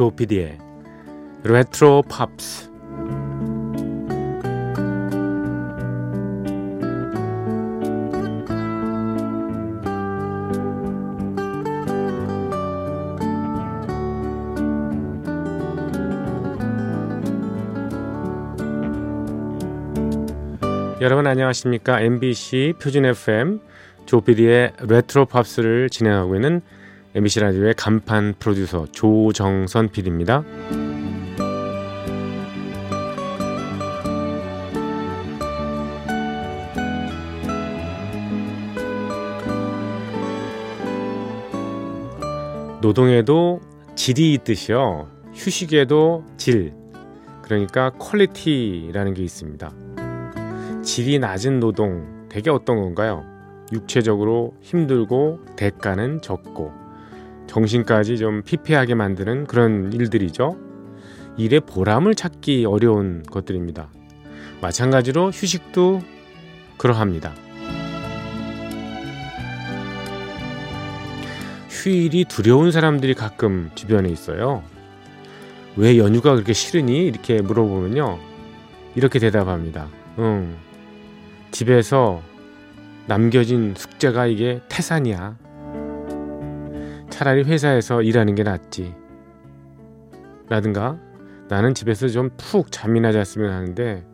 조피디의 레트로 팝스. 여러분 안녕하십니까? MBC 표준 FM 조피디의 레트로 팝스를 진행하고 있는 MBC 라디오의 간판 프로듀서 조정선 PD입니다. 노동에도 질이 있듯이요. 휴식에도 질, 그러니까 quality라는 게 있습니다. 질이 낮은 노동, 대개 어떤 건가요? 육체적으로 힘들고 대가는 적고 정신까지 좀 피폐하게 만드는 그런 일들이죠. 일의 보람을 찾기 어려운 것들입니다. 마찬가지로 휴식도 그러합니다. 휴일이 두려운 사람들이 가끔 주변에 있어요. 왜 연휴가 그렇게 싫으니? 이렇게 물어보면요. 이렇게 대답합니다. 응. 집에서 남겨진 숙제가 이게 태산이야. 차라리 회사에서 일하는 게 낫지. 라든가 나는 집에서 좀 푹 잠이나 잤으면 하는데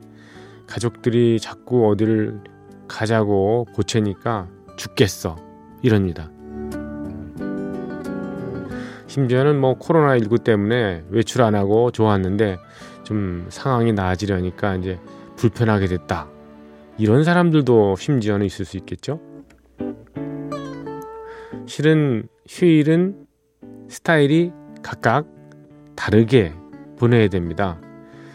가족들이 자꾸 어디를 가자고 보채니까 죽겠어. 이럽니다. 심지어는 뭐 코로나19 때문에 외출 안 하고 좋았는데 좀 상황이 나아지려니까 이제 불편하게 됐다. 이런 사람들도 심지어는 있을 수 있겠죠. 실은 휴일은 스타일이 각각 다르게 보내야 됩니다.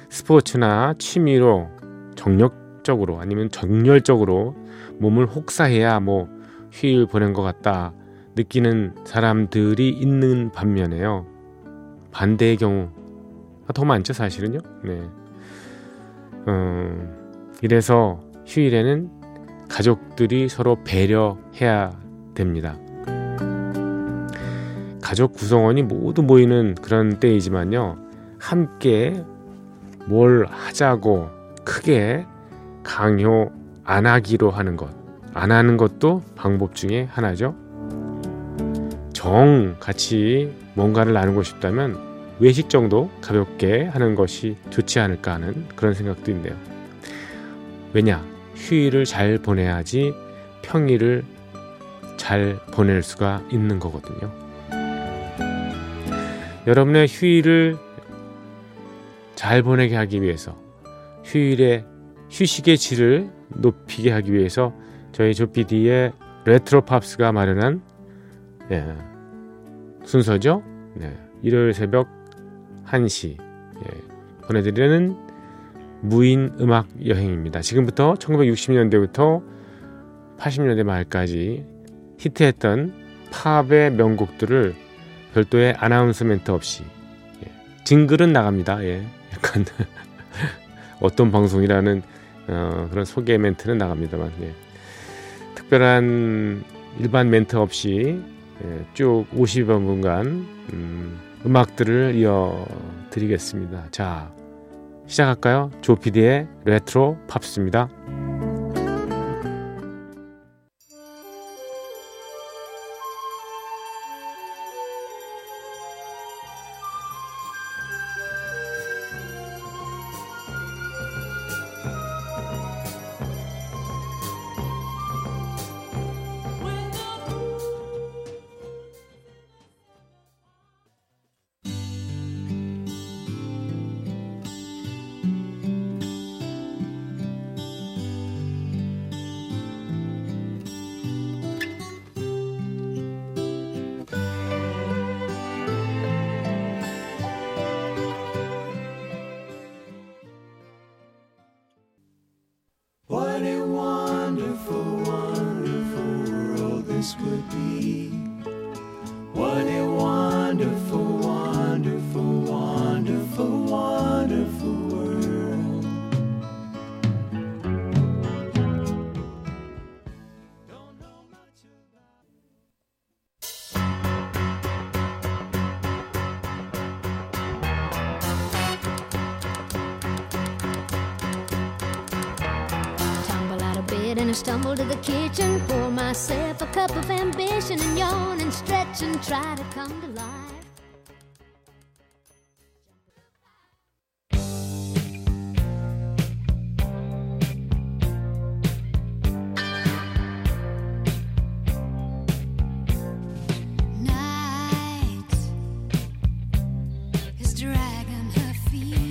스포츠나 취미로 정력적으로 아니면 정열적으로 몸을 혹사해야 뭐 휴일 보낸 것 같다 느끼는 사람들이 있는 반면에요. 반대의 경우가 더 많죠, 사실은요. 네. 어, 이래서 휴일에는 가족들이 서로 배려해야 됩니다. 가족 구성원이 모두 모이는 그런 때이지만요. 함께 뭘 하자고 크게 강요 안 하기로 하는 것. 안 하는 것도 방법 중에 하나죠. 정 같이 뭔가를 나누고 싶다면 외식 정도 가볍게 하는 것이 좋지 않을까 하는 그런 생각도 있네요. 왜냐? 휴일을 잘 보내야지 평일을 잘 보낼 수가 있는 거거든요. 여러분의 휴일을 잘 보내게 하기 위해서 휴일의 휴식의 질을 높이게 하기 위해서 저희 조피디의 레트로 팝스가 마련한 예, 순서죠. 네, 일요일 새벽 1시 예, 보내드리는 무인 음악 여행입니다. 지금부터 1960년대부터 80년대 말까지 히트했던 팝의 명곡들을 별도의 announcement 없이 예, jingle은 나갑니다. 예, 약간 어떤 방송이라는 어, 그런 소개 멘트는 나갑니다만 예. 특별한 일반 멘트 없이 예, 쭉 50여 분간 음, 음악들을 이어드리겠습니다. 자, 시작할까요? 조피디의 레트로 팝스입니다. this would be and stumble to the kitchen, pour myself a cup of ambition and yawn and stretch and try to come to life. Night is dragging her feet.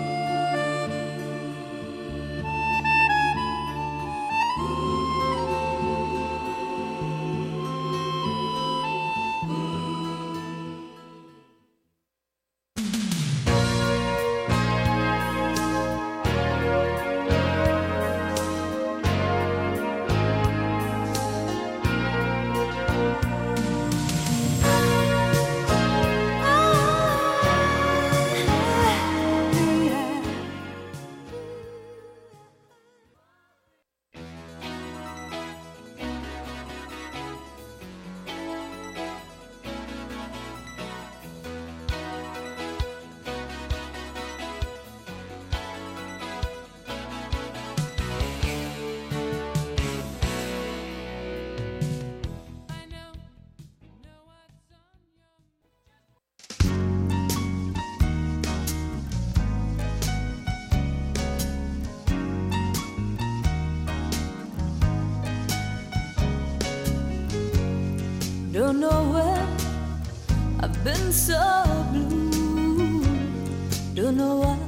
Don't know where I've been so blue. Don't know what's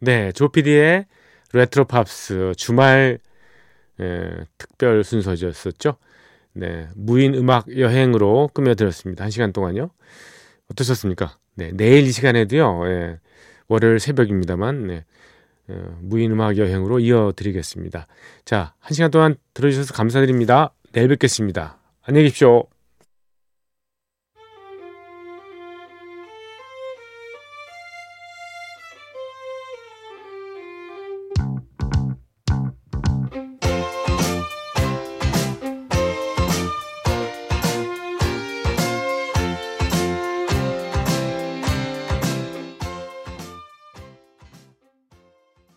네, 조피디의 레트로 팝스 주말 에, 특별 순서였었죠. 네, 무인 음악 여행으로 꾸며드렸습니다. 한 시간 동안요. 어떠셨습니까? 네, 내일 이 시간에도요. 예, 월요일 새벽입니다만 네, 어, 무인 음악 여행으로 이어드리겠습니다. 자, 한 시간 동안 들어주셔서 감사드립니다. 내일 뵙겠습니다. 안녕히 계십시오.